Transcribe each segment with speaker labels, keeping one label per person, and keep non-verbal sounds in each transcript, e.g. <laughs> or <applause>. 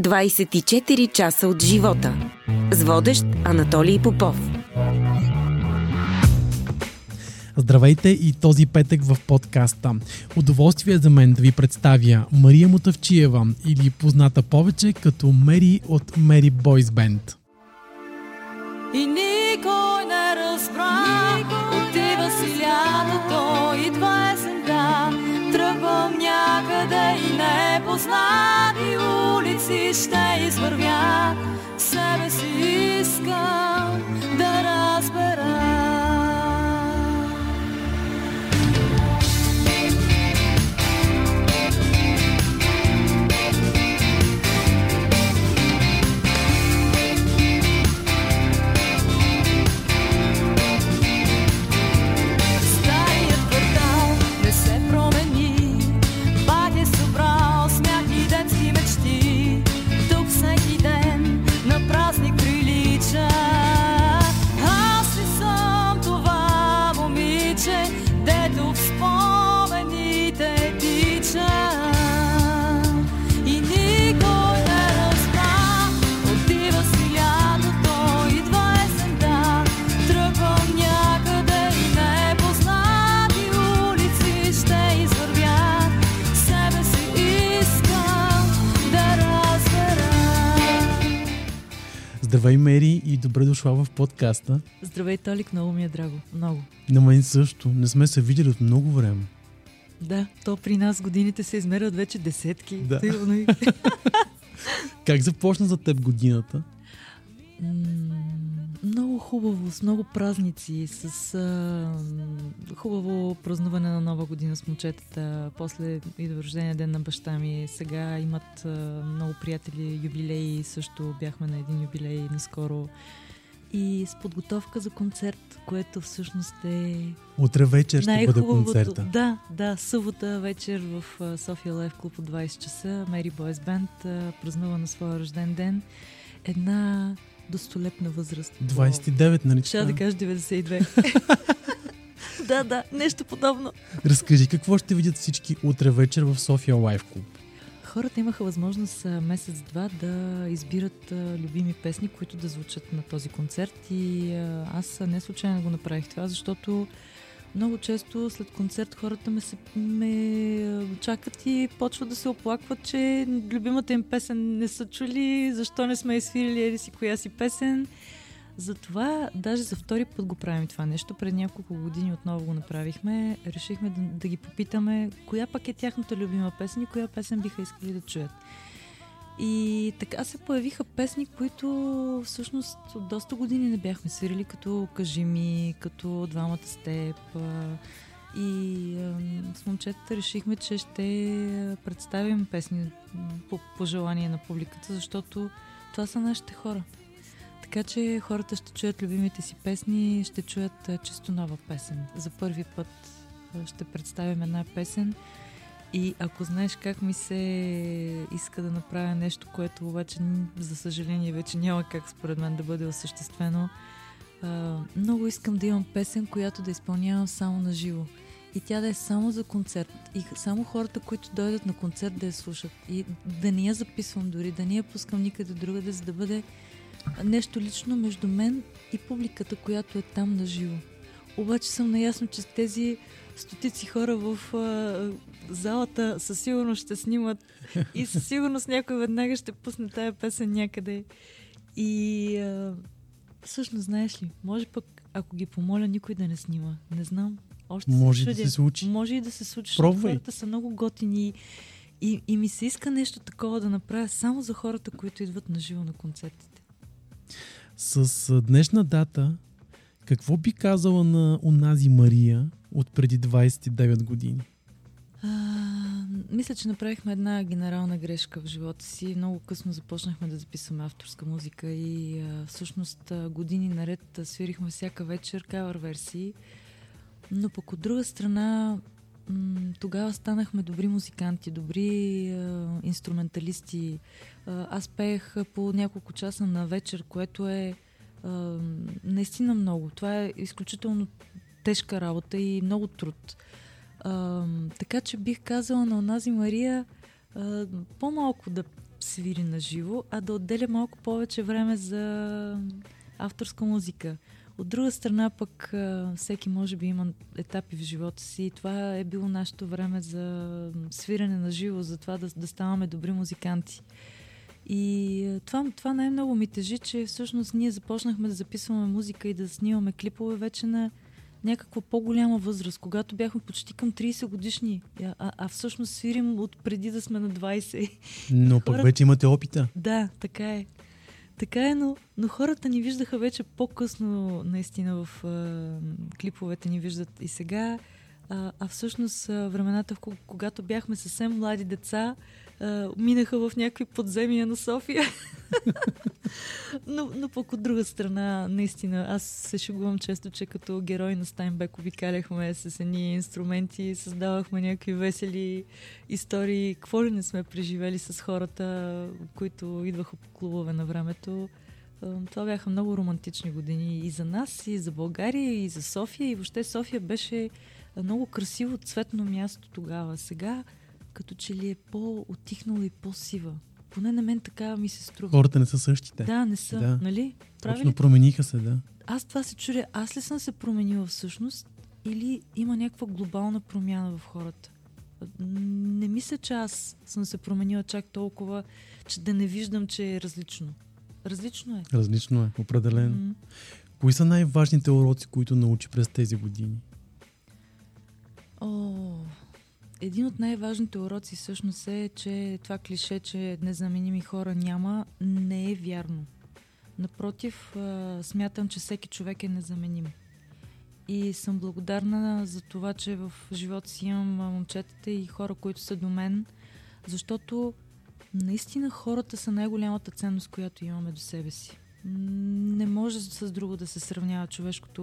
Speaker 1: 24 часа от живота. С водещ Анатолий Попов.
Speaker 2: Здравейте и този петък в подкаста. Удоволствие за мен да ви представя Мария Мутавчиева или позната повече като Мери от Мери Бойс Бенд.
Speaker 3: И никой не разбра, отива си лятото, идва есента, тръгвам някъде и непознати улици ще извървя, себе си искам
Speaker 2: Здравей, Мери, и добре дошла в подкаста.
Speaker 4: Здравей, Толик, много ми е драго. Много.
Speaker 2: На мен също. Не сме се видели от много време.
Speaker 4: Да, то при нас годините се измерят вече десетки.
Speaker 2: Да.
Speaker 4: И- <laughs>
Speaker 2: Как започна за теб годината?
Speaker 4: М, много хубаво, с много празници, с а, хубаво празнуване на нова година с момчетата. После идва рождения ден на баща ми. Сега имат а, много приятели юбилеи. Също бяхме на един юбилей наскоро. И с подготовка за концерт, което всъщност е
Speaker 2: Утре вечер ще бъде концерта.
Speaker 4: Да, да, събота вечер в София Лайф Клуб от 20 часа. Мери Бойс Бенд празнува на своя рожден ден. Една достолепна възраст.
Speaker 2: 29, нали?
Speaker 4: Ще да кажа 92. <laughs> да, да, нещо подобно.
Speaker 2: Разкажи какво ще видят всички утре вечер в София Лайф Клуб.
Speaker 4: Хората имаха възможност месец-два да избират любими песни, които да звучат на този концерт. И аз не случайно го направих това, защото много често след концерт хората ме, се, ме а, чакат и почват да се оплакват, че любимата им песен не са чули, защо не сме изфирили еди си коя си песен. Затова даже за втори път го правим това нещо. Пред няколко години отново го направихме. Решихме да, да ги попитаме коя пък е тяхната любима песен и коя песен биха искали да чуят. И така се появиха песни, които всъщност от доста години не бяхме свирили, като Кажи ми, като Двамата с теб. а, И с момчетата решихме, че ще представим песни м, по пожелание на публиката, защото това са нашите хора. Така че хората ще чуят любимите си песни, ще чуят чисто нова песен. За първи път ще представим една песен. И ако знаеш как ми се иска да направя нещо, което обаче, за съжаление, вече няма как според мен да бъде осъществено, а, много искам да имам песен, която да изпълнявам само на живо. И тя да е само за концерт. И само хората, които дойдат на концерт да я слушат. И да не я записвам дори, да не я пускам никъде другаде, за да бъде нещо лично между мен и публиката, която е там на живо. Обаче съм наясно, че тези стотици хора в а, залата със сигурност ще снимат и със сигурност някой веднага ще пусне тая песен някъде. И а, всъщност, знаеш ли, може пък, ако ги помоля, никой да не снима. Не знам. Още
Speaker 2: Може
Speaker 4: се
Speaker 2: да се случи.
Speaker 4: Може и да се случи. защото. Хората са много готини и, и ми се иска нещо такова да направя само за хората, които идват на живо на концертите.
Speaker 2: С днешна дата, какво би казала на онази Мария от преди 29 години?
Speaker 4: А, мисля, че направихме една генерална грешка в живота си. Много късно започнахме да записваме авторска музика и а, всъщност години наред свирихме всяка вечер кавър версии. Но пък от друга страна тогава станахме добри музиканти, добри а, инструменталисти. А, аз пеех по няколко часа на вечер, което е а, наистина много. Това е изключително тежка работа и много труд. А, така че бих казала на онази Мария а, по-малко да свири на живо, а да отделя малко повече време за авторска музика. От друга страна пък всеки може би има етапи в живота си това е било нашето време за свирене на живо, за това да, да ставаме добри музиканти. И това, това най-много ми тежи, че всъщност ние започнахме да записваме музика и да снимаме клипове вече на някаква по-голяма възраст, когато бяхме почти към 30 годишни, а, а, всъщност свирим от преди да сме на 20.
Speaker 2: Но пък
Speaker 4: Хората-
Speaker 2: вече имате опита.
Speaker 4: Да, така е. Така е, но, но хората ни виждаха вече по-късно, наистина, в а, клиповете ни виждат и сега. А, а всъщност а, времената, когато бяхме съвсем млади деца, минаха в някакви подземия на София. <laughs> но, но пък от друга страна, наистина, аз се шегувам често, че като герой на Стайнбек обикаляхме с едни инструменти, създавахме някакви весели истории. Какво ли не сме преживели с хората, които идваха по клубове на времето. Това бяха много романтични години и за нас, и за България, и за София. И въобще София беше много красиво цветно място тогава. Сега като че ли е по-отихнала и по-сива. Поне на мен така ми се струва.
Speaker 2: Хората не са същите.
Speaker 4: Да, не са,
Speaker 2: Да.
Speaker 4: нали? Прави
Speaker 2: Точно
Speaker 4: ли?
Speaker 2: промениха се, да.
Speaker 4: Аз това се чудя. Аз ли съм се променила всъщност или има някаква глобална промяна в хората? Не мисля, че аз съм се променила чак толкова, че да не виждам, че е различно. Различно е.
Speaker 2: Различно е, определено.
Speaker 4: М.
Speaker 2: Кои са най-важните уроци, които научи през тези години?
Speaker 4: О, един от най-важните уроци всъщност е, че това клише, че незаменими хора няма, не е вярно. Напротив, смятам, че всеки човек е незаменим. И съм благодарна за това, че в живота си имам момчетата и хора, които са до мен, защото наистина хората са най-голямата ценност, която имаме до себе си. Не може с друго да се сравнява човешкото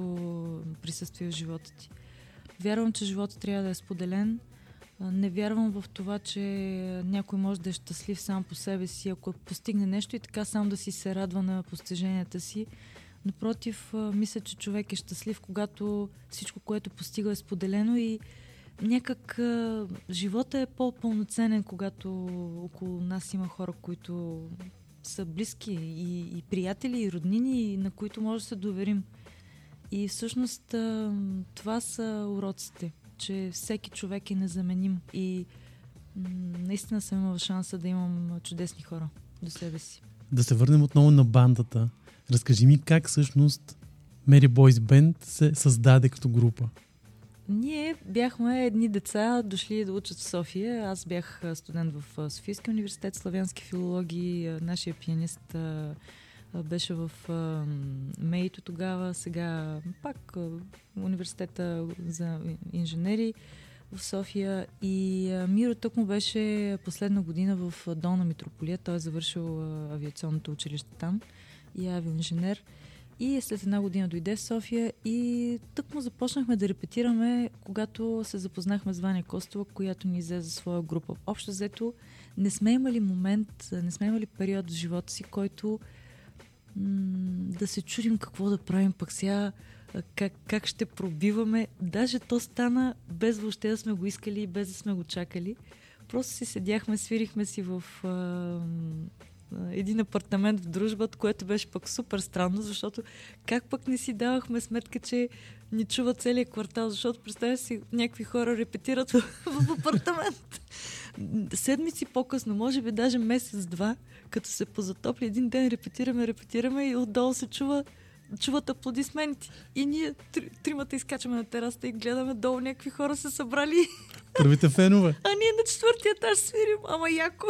Speaker 4: присъствие в живота ти. Вярвам, че живота трябва да е споделен. Не вярвам в това, че някой може да е щастлив сам по себе си, ако постигне нещо и така сам да си се радва на постиженията си. Напротив, мисля, че човек е щастлив, когато всичко, което постига е споделено и някак живота е по-пълноценен, когато около нас има хора, които са близки и, и приятели, и роднини, и на които може да се доверим. И всъщност това са уроците, че всеки човек е незаменим и наистина съм имала шанса да имам чудесни хора до себе си.
Speaker 2: Да се върнем отново на бандата. Разкажи ми как всъщност Mary Boys Band се създаде като група.
Speaker 4: Ние бяхме едни деца, дошли да учат в София. Аз бях студент в Софийския университет, славянски филологии. А, Нашия пианист беше в а, МЕИТО тогава, сега пак университета за инженери в София. И а, Миро тук му беше последна година в Долна Митрополия. Той е завършил авиационното училище там и е авиоинженер. И след една година дойде в София и тък му започнахме да репетираме, когато се запознахме с Ваня Костова, която ни взе за своя група. Общо взето не сме имали момент, не сме имали период в живота си, който да се чудим какво да правим пък сега, как, как ще пробиваме. Даже то стана без въобще да сме го искали и без да сме го чакали. Просто си седяхме, свирихме си в а, един апартамент в дружбата, което беше пък супер странно, защото как пък не си давахме сметка, че ни чува целият квартал, защото представя си някакви хора репетират в, <laughs> в апартамент. Седмици по-късно, може би даже месец-два, като се позатопли един ден, репетираме, репетираме и отдолу се чува чуват аплодисменти. И ние три, тримата изкачваме на терасата и гледаме долу някакви хора се събрали.
Speaker 2: Първите фенове.
Speaker 4: А ние на четвъртия етаж свирим, ама яко.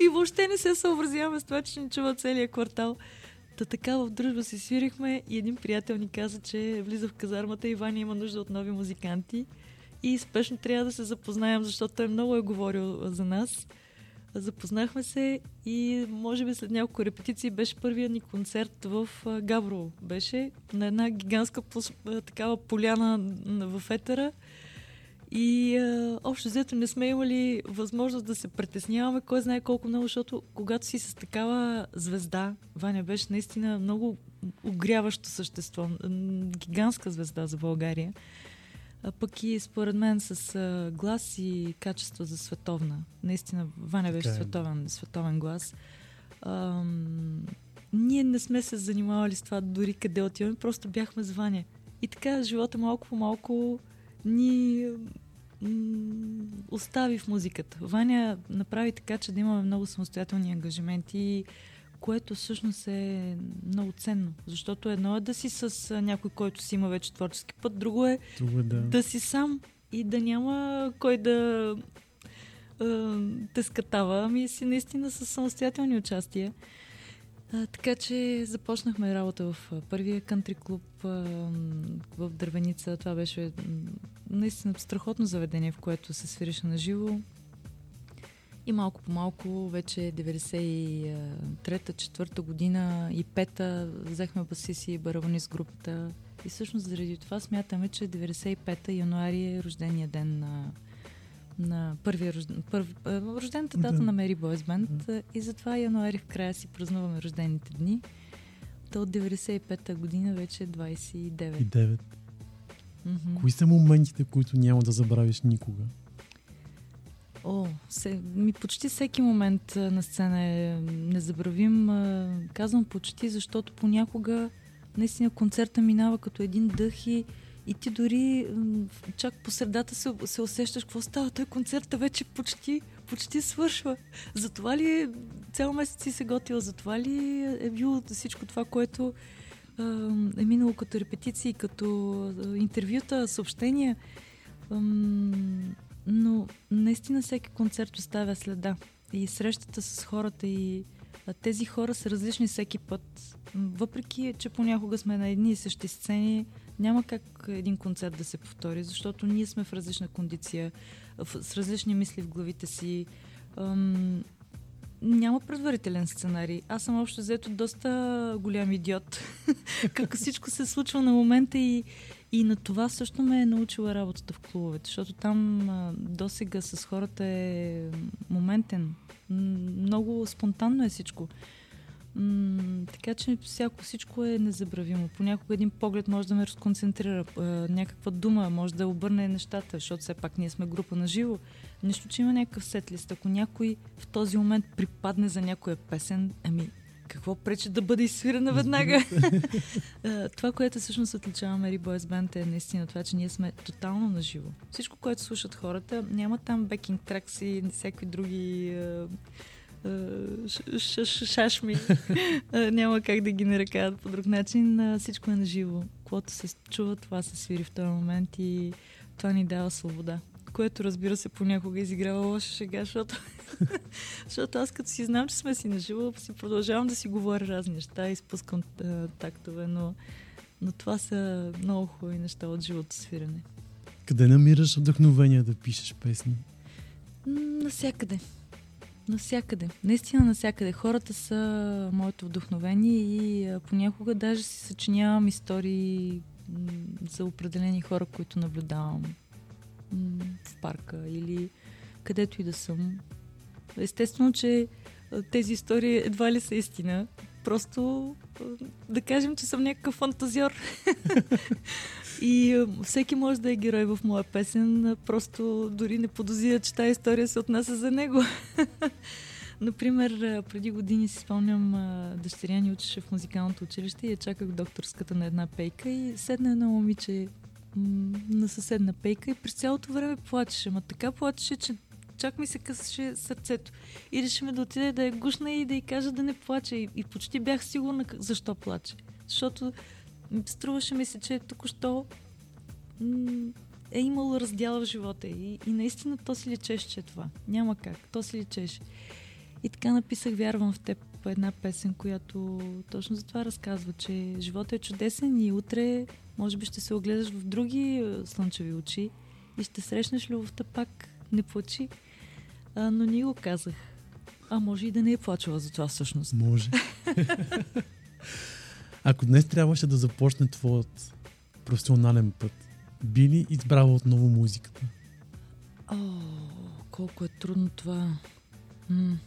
Speaker 4: и въобще не се съобразяваме с това, че ни чува целият квартал. Та така в дружба си свирихме и един приятел ни каза, че влиза в казармата и Ваня има нужда от нови музиканти и спешно трябва да се запознаем, защото той много е говорил за нас. Запознахме се и може би след няколко репетиции беше първия ни концерт в Габрово. Беше на една гигантска такава поляна в етера. И а, общо взето не сме имали възможност да се притесняваме, кой знае колко много, защото когато си с такава звезда, Ваня беше наистина много огряващо същество, гигантска звезда за България. А пък и според мен с а, глас и качество за световна. Наистина, Ваня беше
Speaker 2: е.
Speaker 4: световен, световен глас. Ам, ние не сме се занимавали с това дори къде отиваме, просто бяхме с Ваня. И така живота малко по малко ни м- остави в музиката. Ваня направи така, че да имаме много самостоятелни ангажименти, което всъщност е много ценно. Защото едно е да си с някой, който си има вече творчески път, друго е
Speaker 2: Това да.
Speaker 4: да си сам и да няма кой да а, те скатава, ами си наистина с самостоятелни участия. А, така че започнахме работа в първия кънтри клуб в Дървеница. Това беше наистина страхотно заведение, в което се свирише на живо. И малко по малко, вече 93-та, 4-та година и 5-та взехме басиси и барабани с групата. И всъщност заради това смятаме, че 95-та януари е рождения ден на, на първия рожден, първ, а, рождената дата
Speaker 2: Да.
Speaker 4: на Мери Бойс Бенд. И затова януари в края си празнуваме рождените дни. Та от 95-та година вече е 29.
Speaker 2: И девет.
Speaker 4: Мгм.
Speaker 2: Кои са моментите, които няма да забравиш никога?
Speaker 4: О, се, ми почти всеки момент на сцена е незабравим. Казвам почти, защото понякога наистина концерта минава като един дъх и, и ти дори чак по средата се, се усещаш какво става. Той концерта вече почти, почти свършва. Затова ли е- цял месец си се готвил? Затова ли е било всичко това, което е минало като репетиции, като интервюта, съобщения? Но наистина всеки концерт оставя следа. И срещата с хората и тези хора са различни всеки път. Въпреки, че понякога сме на едни и същи сцени, няма как един концерт да се повтори, защото ние сме в различна кондиция, с различни мисли в главите си. Няма предварителен сценарий. Аз съм общо взето доста голям идиот. <laughs> как всичко се случва на момента и, и на това също ме е научила работата в клубовете, защото там досега с хората е моментен. Много спонтанно е всичко. Така че всяко всичко е незабравимо. Понякога един поглед може да ме разконцентрира, някаква дума може да обърне нещата, защото все пак ние сме група на живо. Нищо, че има някакъв сетлист. Ако някой в този момент припадне за някоя песен, ами какво пречи да бъде изсвирена веднага? А, <laughs> това, което всъщност отличава Мери Бойс Бенд е наистина това, че ние сме тотално на живо. Всичко, което слушат хората, няма там бекинг тракс и всякакви други ш- ш- шашми. <laughs> Няма как да ги нарекават по друг начин. Всичко е на живо. Каквото се чува, това се свири в този момент и това ни дава свобода. Което, разбира се, понякога изиграва лоша шега, защото, <laughs> защото аз като си знам, че сме си на живо, си продължавам да си говоря разни неща и спускам а, тактове, но, но това са много хубави неща от живото свирене.
Speaker 2: Къде намираш вдъхновение да пишеш песни?
Speaker 4: Насякъде. Навсякъде. Наистина навсякъде. Хората са моето вдъхновение и понякога даже си съчинявам истории за определени хора, които наблюдавам в парка или където и да съм. Естествено, че тези истории едва ли са истина. Просто да кажем, че съм някакъв фантазьор. <laughs> И всеки може да е герой в моя песен, просто дори не подозира, че тази история се отнася за него. <laughs> Например, преди години си спомням, дъщеря ни учеше в музикалното училище и я чаках докторската на една пейка и седна едно момиче на съседна пейка и през цялото време плачеше. Ма така плачеше, че чак ми се късаше сърцето. И решиме да отиде да я гушна и да й кажа да не плаче. И, и почти бях сигурна защо плаче. Защото струваше ми се, че току-що м, е имало раздял в живота и, и наистина то си личеше, че е това. Няма как. То си личеше. И така написах Вярвам в теб една песен, която точно за това разказва, че живота е чудесен и утре може би ще се огледаш в други слънчеви очи и ще срещнеш любовта пак. Не плачи. А, но ни го казах. А може и да не е плачала за това всъщност.
Speaker 2: Може. Ако днес трябваше да започне твоят професионален път, би ли избрала отново музиката?
Speaker 4: О, колко е трудно това. М.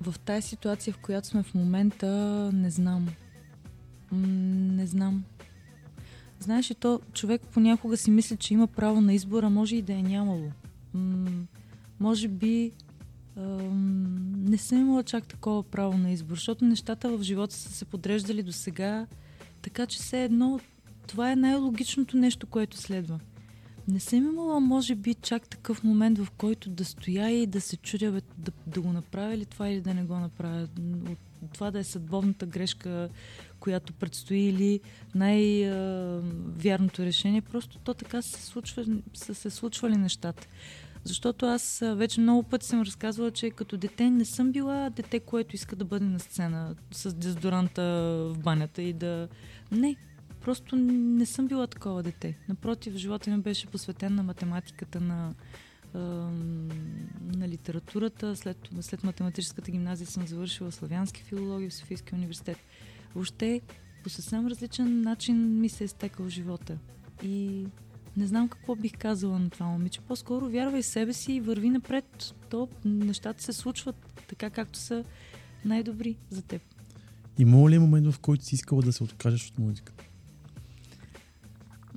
Speaker 4: В тази ситуация, в която сме в момента, не знам. М, не знам. Знаеш, и то човек понякога си мисли, че има право на избора, може и да е нямало. М- може би не съм имала чак такова право на избор, защото нещата в живота са се подреждали до сега, така че все едно това е най-логичното нещо, което следва. Не съм имала, може би, чак такъв момент, в който да стоя и да се чудя бе, да, да го направя ли това или да не го направя. От това да е съдбовната грешка, която предстои или най-вярното решение. Просто то така се случва, са се случвали нещата. Защото аз вече много пъти съм разказвала, че като дете не съм била дете, което иска да бъде на сцена с дезодоранта в банята и да... Не, просто не съм била такова дете. Напротив, живота ми беше посветен на математиката, на, на литературата. След, след математическата гимназия съм завършила славянски филология в Софийския университет. Въобще, по съвсем различен начин ми се е стекал живота. И не знам какво бих казала на това момиче. По-скоро вярвай в себе си и върви напред. То нещата се случват така, както са най-добри за теб.
Speaker 2: Има ли е момент, в който си искала да се откажеш от музиката?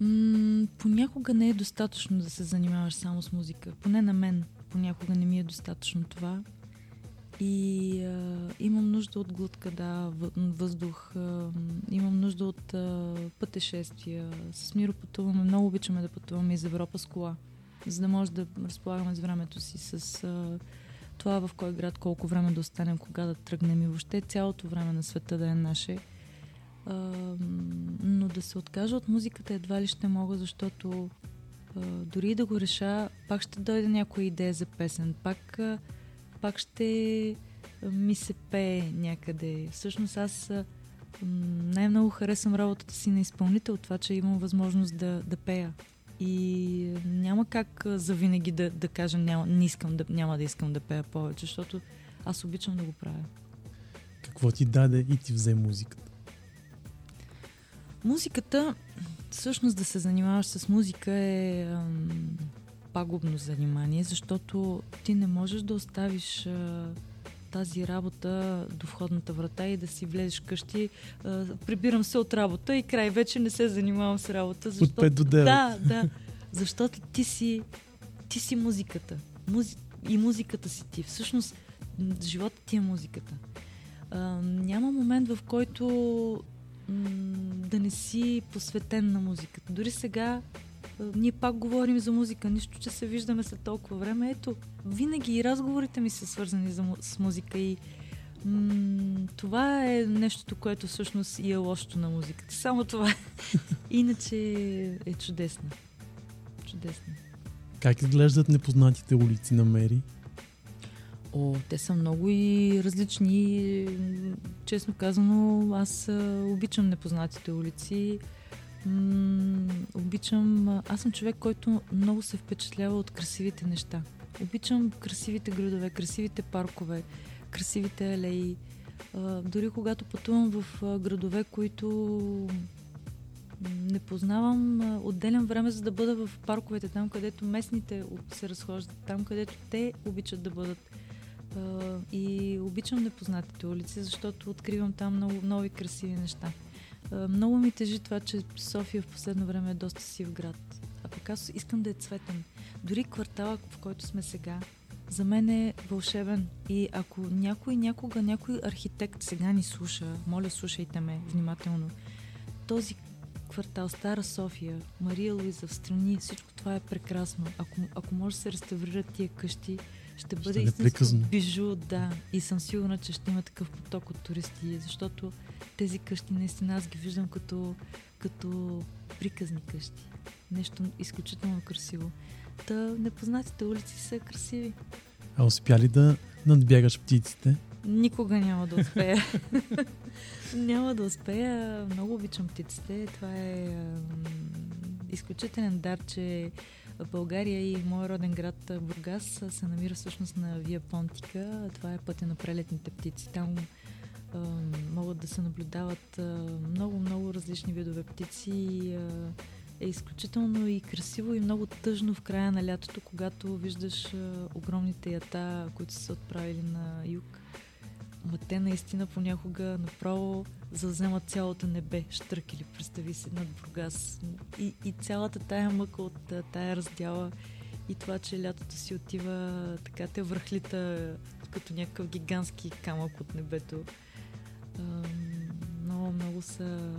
Speaker 4: М- понякога не е достатъчно да се занимаваш само с музика. Поне на мен понякога не ми е достатъчно това. И а, имам нужда от глътка, да, въздух. А, имам нужда от а, пътешествия. С Миро пътуваме, много обичаме да пътуваме из Европа с кола, за да може да разполагаме с времето си, с а, това в кой град, колко време да останем, кога да тръгнем и въобще цялото време на света да е наше. А, но да се откажа от музиката едва ли ще мога, защото а, дори да го реша, пак ще дойде някоя идея за песен, пак, а, пак ще ми се пее някъде. Всъщност аз най-много харесвам работата си на изпълнител, това, че имам възможност да, да пея. И няма как завинаги да, да кажа няма, не искам да, няма да искам да пея повече, защото аз обичам да го правя.
Speaker 2: Какво ти даде и ти взе музиката?
Speaker 4: Музиката, всъщност да се занимаваш с музика е ам, пагубно занимание, защото ти не можеш да оставиш а, тази работа до входната врата и да си влезеш къщи. А, прибирам се от работа и край вече не се занимавам с работа.
Speaker 2: Защото, от 5 до 9.
Speaker 4: Да, да. Защото ти си, ти си музиката. Музи... И музиката си ти. Всъщност, живота ти е музиката. А, няма момент, в който м- да не си посветен на музиката. Дори сега ние пак говорим за музика, нищо, че се виждаме след толкова време. Ето, винаги и разговорите ми са свързани за, с музика и м- това е нещото, което всъщност и е лошото на музиката. Само това. <laughs> Иначе е чудесно. Чудесно.
Speaker 2: Как изглеждат непознатите улици на Мери?
Speaker 4: О, те са много и различни. Честно казано, аз обичам непознатите улици. Обичам. Аз съм човек, който много се впечатлява от красивите неща. Обичам красивите градове, красивите паркове, красивите алеи. А, дори когато пътувам в градове, които не познавам, отделям време, за да бъда в парковете, там където местните се разхождат, там където те обичат да бъдат. И обичам непознатите улици, защото откривам там много нови красиви неща. Много ми тежи това, че София в последно време е доста сив град. А аз искам да е цветен. Дори квартала, в който сме сега, за мен е вълшебен. И ако някой някога, някой архитект сега ни слуша, моля слушайте ме внимателно, този квартал, Стара София, Мария Луиза в страни, всичко това е прекрасно. Ако, ако може да се реставрират тия къщи, ще бъде
Speaker 2: е
Speaker 4: истинско бижу, да. И съм сигурна, че ще има такъв поток от туристи, защото тези къщи наистина аз ги виждам като, като приказни къщи. Нещо изключително красиво. Та непознатите улици са красиви.
Speaker 2: А успя ли да надбягаш птиците?
Speaker 4: Никога няма да успея. <laughs> няма да успея. Много обичам птиците. Това е изключителен дар, че България и мой роден град Бургас се намира всъщност на Вия Понтика. Това е пътя на прелетните птици. Там а, могат да се наблюдават много-много различни видове птици. И, а, е изключително и красиво и много тъжно в края на лятото, когато виждаш а, огромните ята, които са се отправили на юг. Ма те наистина понякога направо заземат цялото небе, штръкили, представи си, над Бургас. И, и цялата тая мъка от тая раздяла и това, че лятото си отива така те връхлита като някакъв гигантски камък от небето. Много, много са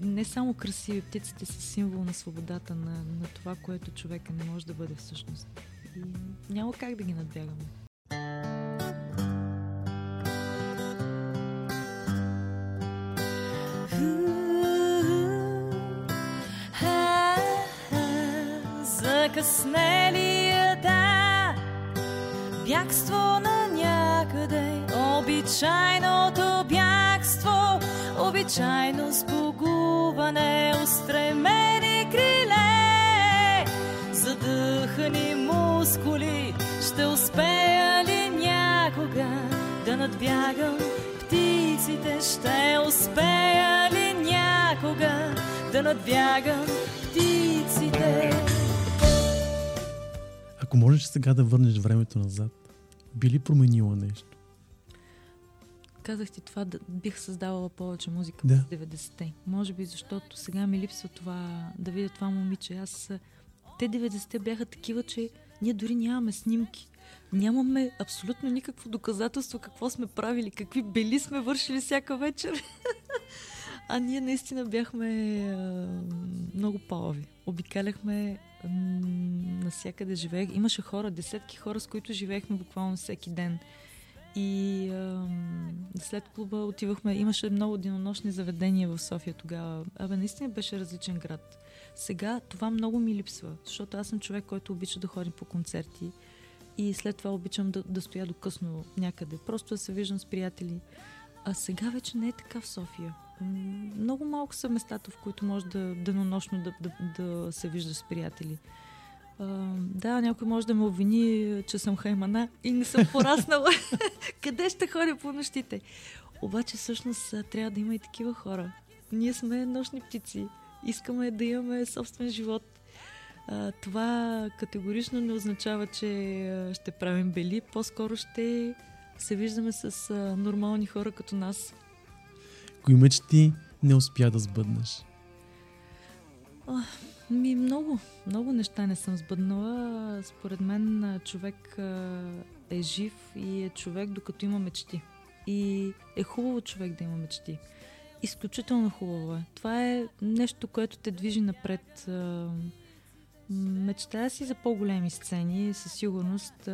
Speaker 4: не само красиви, птиците са символ на свободата, на, на това, което човека не може да бъде всъщност. И няма как да ги надбягаме.
Speaker 3: Закъснелията бягство на някъде, обичайното бягство, обичайно спогуване, устремени криле, задъхани мускули, ще успея ли някога да надбягам? Птиците, ще успея ли някога да надбягам
Speaker 2: Ако можеш сега да върнеш времето назад, би ли променила нещо?
Speaker 4: Казах ти това, да бих създавала повече музика
Speaker 2: Да.
Speaker 4: през 90-те. Може би защото сега ми липсва това, да видя това момиче. Аз, те 90-те бяха такива, че ние дори нямаме снимки. Нямаме абсолютно никакво доказателство какво сме правили, какви бели сме вършили всяка вечер. <laughs> а ние наистина бяхме а, много палави. Обикаляхме насякъде живеех. Имаше хора, десетки хора, с които живеехме буквално всеки ден. И ам, след клуба отивахме, имаше много денонощни заведения в София тогава. Абе, наистина беше различен град. Сега това много ми липсва, защото аз съм човек, който обича да ходи по концерти и след това обичам да, да стоя до късно някъде. Просто да се виждам с приятели. А сега вече не е така в София. Много малко са местата, в които може да денонощно да, да, да се виждаш с приятели. А, да, някой може да ме обвини, че съм хаймана и не съм пораснала. <laughs> Къде ще ходя по нощите? Обаче всъщност трябва да има и такива хора. Ние сме нощни птици. Искаме да имаме собствен живот. А, това категорично не означава, че ще правим бели. По-скоро ще се виждаме с а, нормални хора като нас.
Speaker 2: Кои мечти не успя да сбъднеш?
Speaker 4: Ми много, много неща не съм сбъднала. Според мен човек е жив и е човек докато има мечти. И е хубаво човек да има мечти. Изключително хубаво е. Това е нещо, което те движи напред. Мечтая си за по-големи сцени, със сигурност.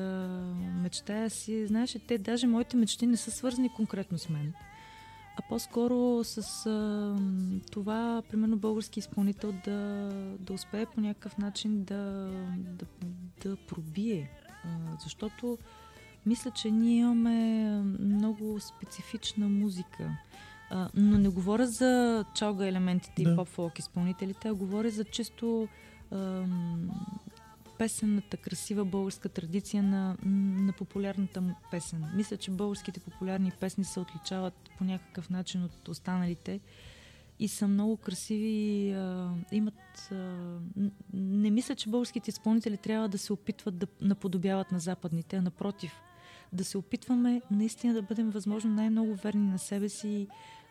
Speaker 4: Мечтая си, знаеш, те даже моите мечти не са свързани конкретно с мен а по-скоро с а, това, примерно, български изпълнител да, да успее по някакъв начин да, да, да пробие. А, защото мисля, че ние имаме много специфична музика. А, но не говоря за чалга елементите
Speaker 2: Да.
Speaker 4: и поп-фолк изпълнителите, а говоря за чисто ам, песенната, красива българска традиция на, на популярната песен. Мисля, че българските популярни песни се отличават по някакъв начин от останалите и са много красиви. А, имат. А, не мисля, че българските изпълнители трябва да се опитват да наподобяват на западните, а напротив, да се опитваме наистина да бъдем възможно най-много верни на себе си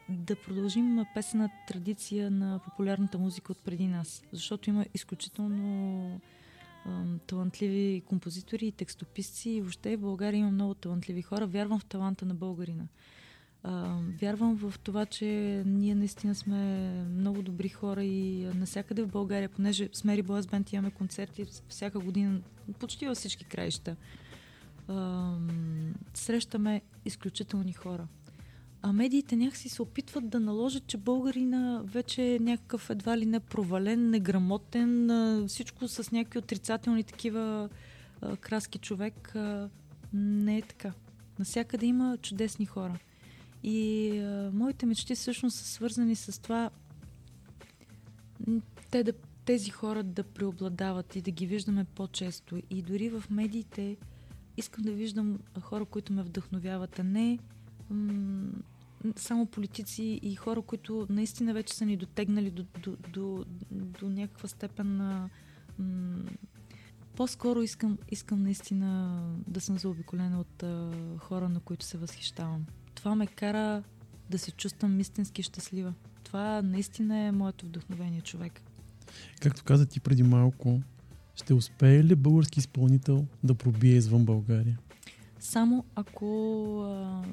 Speaker 4: да продължим песената традиция на популярната музика от преди нас. Защото има изключително талантливи композитори и текстописци и въобще в България има много талантливи хора. Вярвам в таланта на българина. Вярвам в това, че ние наистина сме много добри хора и а, навсякъде в България, понеже с Мери Блас Бенд имаме концерти всяка година, почти във всички краища. Срещаме изключителни хора. А медиите някакси се опитват да наложат, че българина вече е някакъв едва ли не провален, неграмотен, всичко с някакви отрицателни такива краски човек. Не е така. Насякъде има чудесни хора. И моите мечти всъщност са свързани с това те да, тези хора да преобладават и да ги виждаме по-често. И дори в медиите искам да виждам хора, които ме вдъхновяват, а не само политици и хора, които наистина вече са ни дотегнали до, до, до, до някаква степен на по-скоро искам, искам наистина да съм заобиколена от а, хора, на които се възхищавам. Това ме кара да се чувствам истински щастлива. Това наистина е моето вдъхновение човек.
Speaker 2: Както каза ти преди малко, ще успее ли български изпълнител да пробие извън България?
Speaker 4: Само ако а,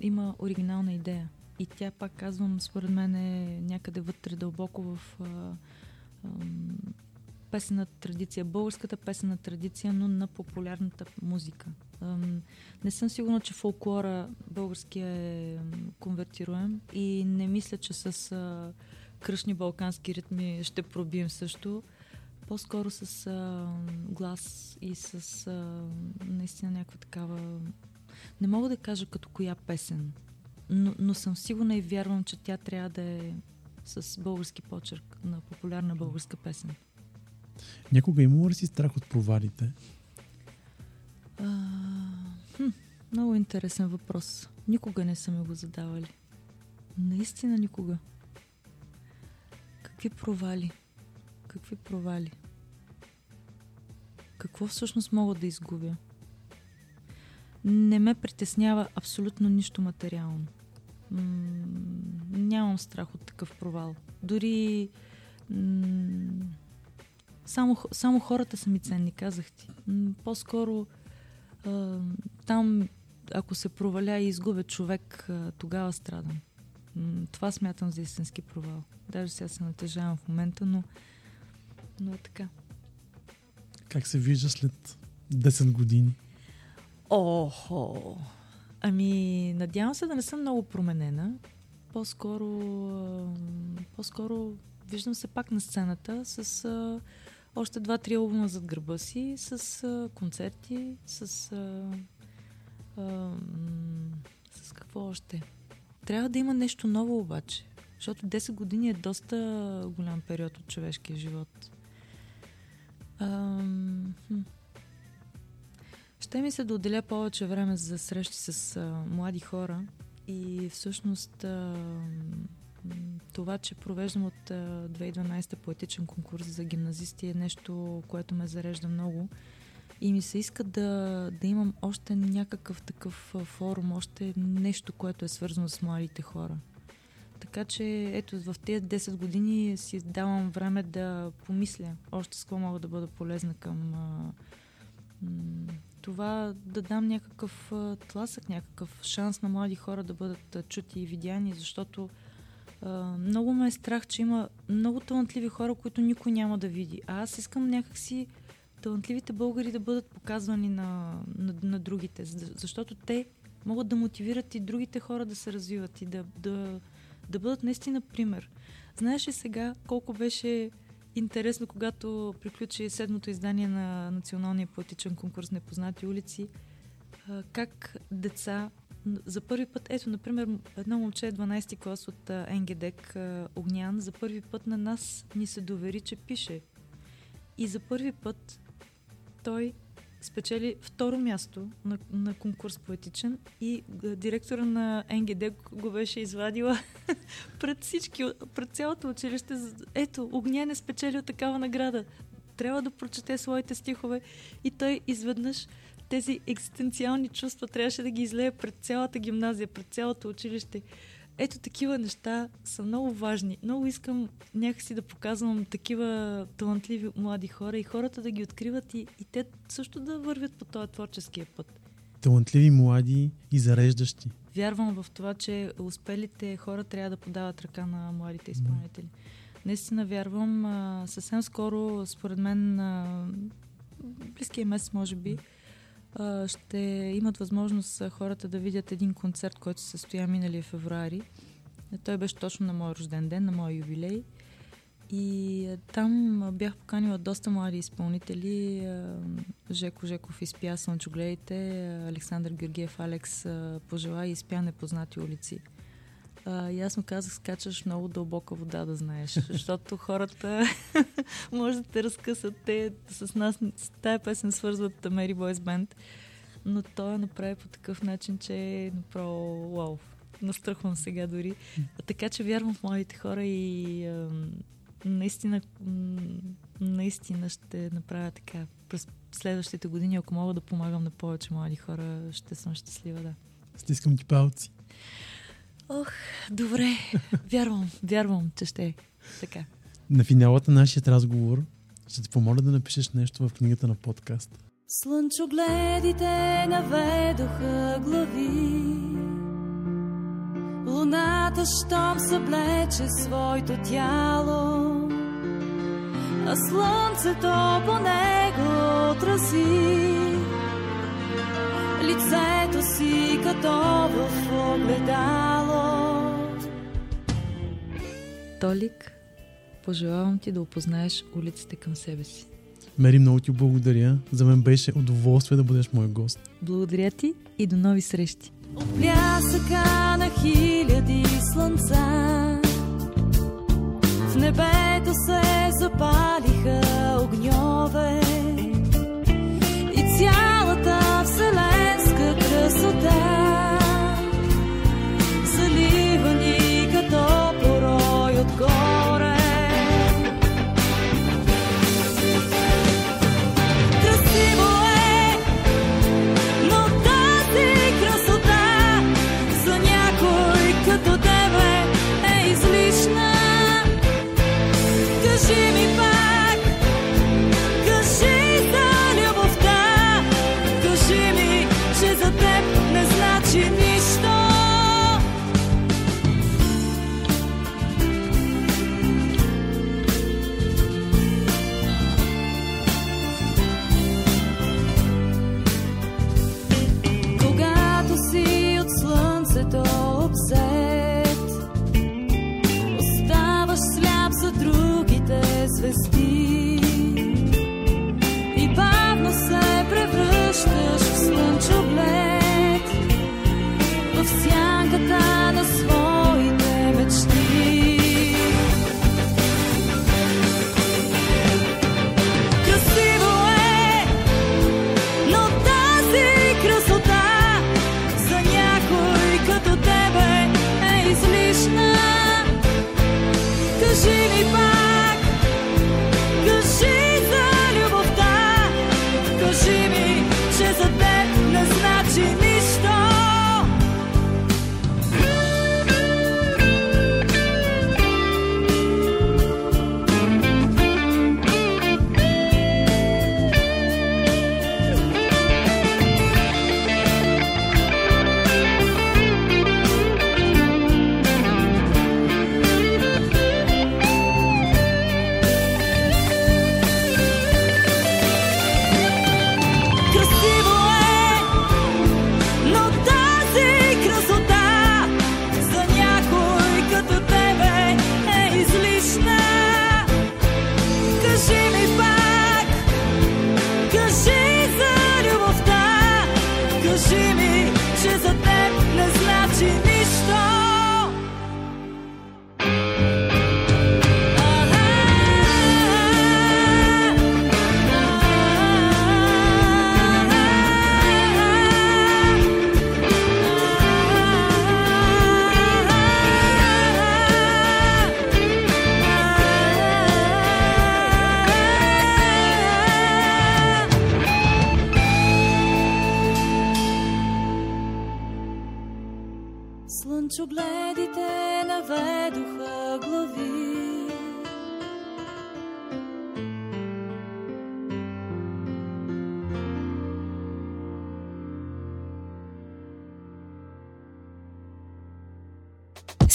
Speaker 4: има оригинална идея. И тя, пак казвам, според мен е някъде вътре дълбоко в а, а, песената традиция, българската песена традиция, но на популярната музика. Не съм сигурна, че фолклора българския е конвертируем и не мисля, че с кръшни балкански ритми ще пробием също. По-скоро с а, глас и с а, наистина някаква такава... Не мога да кажа като коя песен, но, но съм сигурна и вярвам, че тя трябва да е с български почерк на популярна българска песен.
Speaker 2: Някога имало ли си страх от провалите?
Speaker 4: А, хм, много интересен въпрос. Никога не са ми го задавали. Наистина никога. Какви провали? Какви провали? Какво всъщност мога да изгубя? Не ме притеснява абсолютно нищо материално. М- нямам страх от такъв провал. Дори м- само, само хората са ми ценни, казах ти. М- по-скоро а, там, ако се проваля и изгубя човек, а, тогава страдам. М- това смятам за истински провал. Даже сега се натежавам в момента, но, но е така.
Speaker 2: Как се вижда след 10 години?
Speaker 4: Охо! Ами, надявам се да не съм много променена. По-скоро, по-скоро виждам се пак на сцената с а, още два-три албума зад гърба си, с а, концерти, с... А, а, с какво още? Трябва да има нещо ново обаче, защото 10 години е доста голям период от човешкия живот. Ще ми се да отделя повече време за срещи с а, млади хора. И всъщност а, това, че провеждам от а, 2012 поетичен конкурс за гимназисти е нещо, което ме зарежда много. И ми се иска да, да имам още някакъв такъв форум, още нещо, което е свързано с младите хора. Така че ето в тези 10 години си давам време да помисля още с какво мога да бъда полезна към а, това да дам някакъв а, тласък, някакъв шанс на млади хора да бъдат а, чути и видяни, защото а, много ме е страх, че има много талантливи хора, които никой няма да види. А аз искам някакси талантливите българи да бъдат показвани на, на, на другите, защото те могат да мотивират и другите хора да се развиват и да, да, да бъдат наистина пример. Знаеш ли сега колко беше интересно, когато приключи седмото издание на Националния поетичен конкурс Непознати улици, как деца за първи път, ето, например, едно момче 12-ти клас от НГДЕК, Огнян, за първи път на нас ни се довери, че пише. И за първи път той спечели второ място на, на конкурс поетичен и директора на НГД го беше извадила <laughs> пред всички, пред цялото училище. Ето, Огнян е спечелил такава награда. Трябва да прочете своите стихове и той изведнъж тези екзистенциални чувства трябваше да ги излее пред цялата гимназия, пред цялото училище. Ето такива неща са много важни. Много искам някакси да показвам такива талантливи млади хора и хората да ги откриват и, и те също да вървят по този творческия път.
Speaker 2: Талантливи, млади и зареждащи.
Speaker 4: Вярвам в това, че успелите хора трябва да подават ръка на младите изпълнители. Наистина вярвам. А, съвсем скоро, според мен, а, близкия месец, може би, ще имат възможност хората да видят един концерт, който се състоя миналия февруари. Той беше точно на мой рожден ден, на мой юбилей. И там бях поканила доста млади изпълнители. Жеко Жеков изпя Слънчогледите, Александър Георгиев Алекс пожела и изпя Непознати улици. А, му казах, скачаш много дълбока вода да знаеш, <laughs> защото хората <laughs> може да те разкъсат. Те с нас с тая песен свързват Mary Boys Band, но той я направи по такъв начин, че е направо вау. Настръхвам сега дори. А, така че вярвам в моите хора и а, наистина, наистина ще направя така
Speaker 5: през следващите години, ако мога да помагам на повече млади хора, ще съм щастлива, да.
Speaker 2: Стискам ти палци.
Speaker 5: Ох, добре. Вярвам, вярвам, че ще е така.
Speaker 2: На финалата на нашия разговор ще ти помоля да напишеш нещо в книгата на подкаст.
Speaker 4: Слънчогледите наведоха глави Луната, щом съблече своето тяло А слънцето по него отрази Лицето си като в огледало
Speaker 5: Толик, пожелавам ти да опознаеш улиците към себе си.
Speaker 2: Мери, много ти благодаря. За мен беше удоволствие да бъдеш мой гост.
Speaker 5: Благодаря ти и до нови срещи.
Speaker 4: От плясъка на хиляди слънца В небето се запалиха огньове И цялата вселенска красота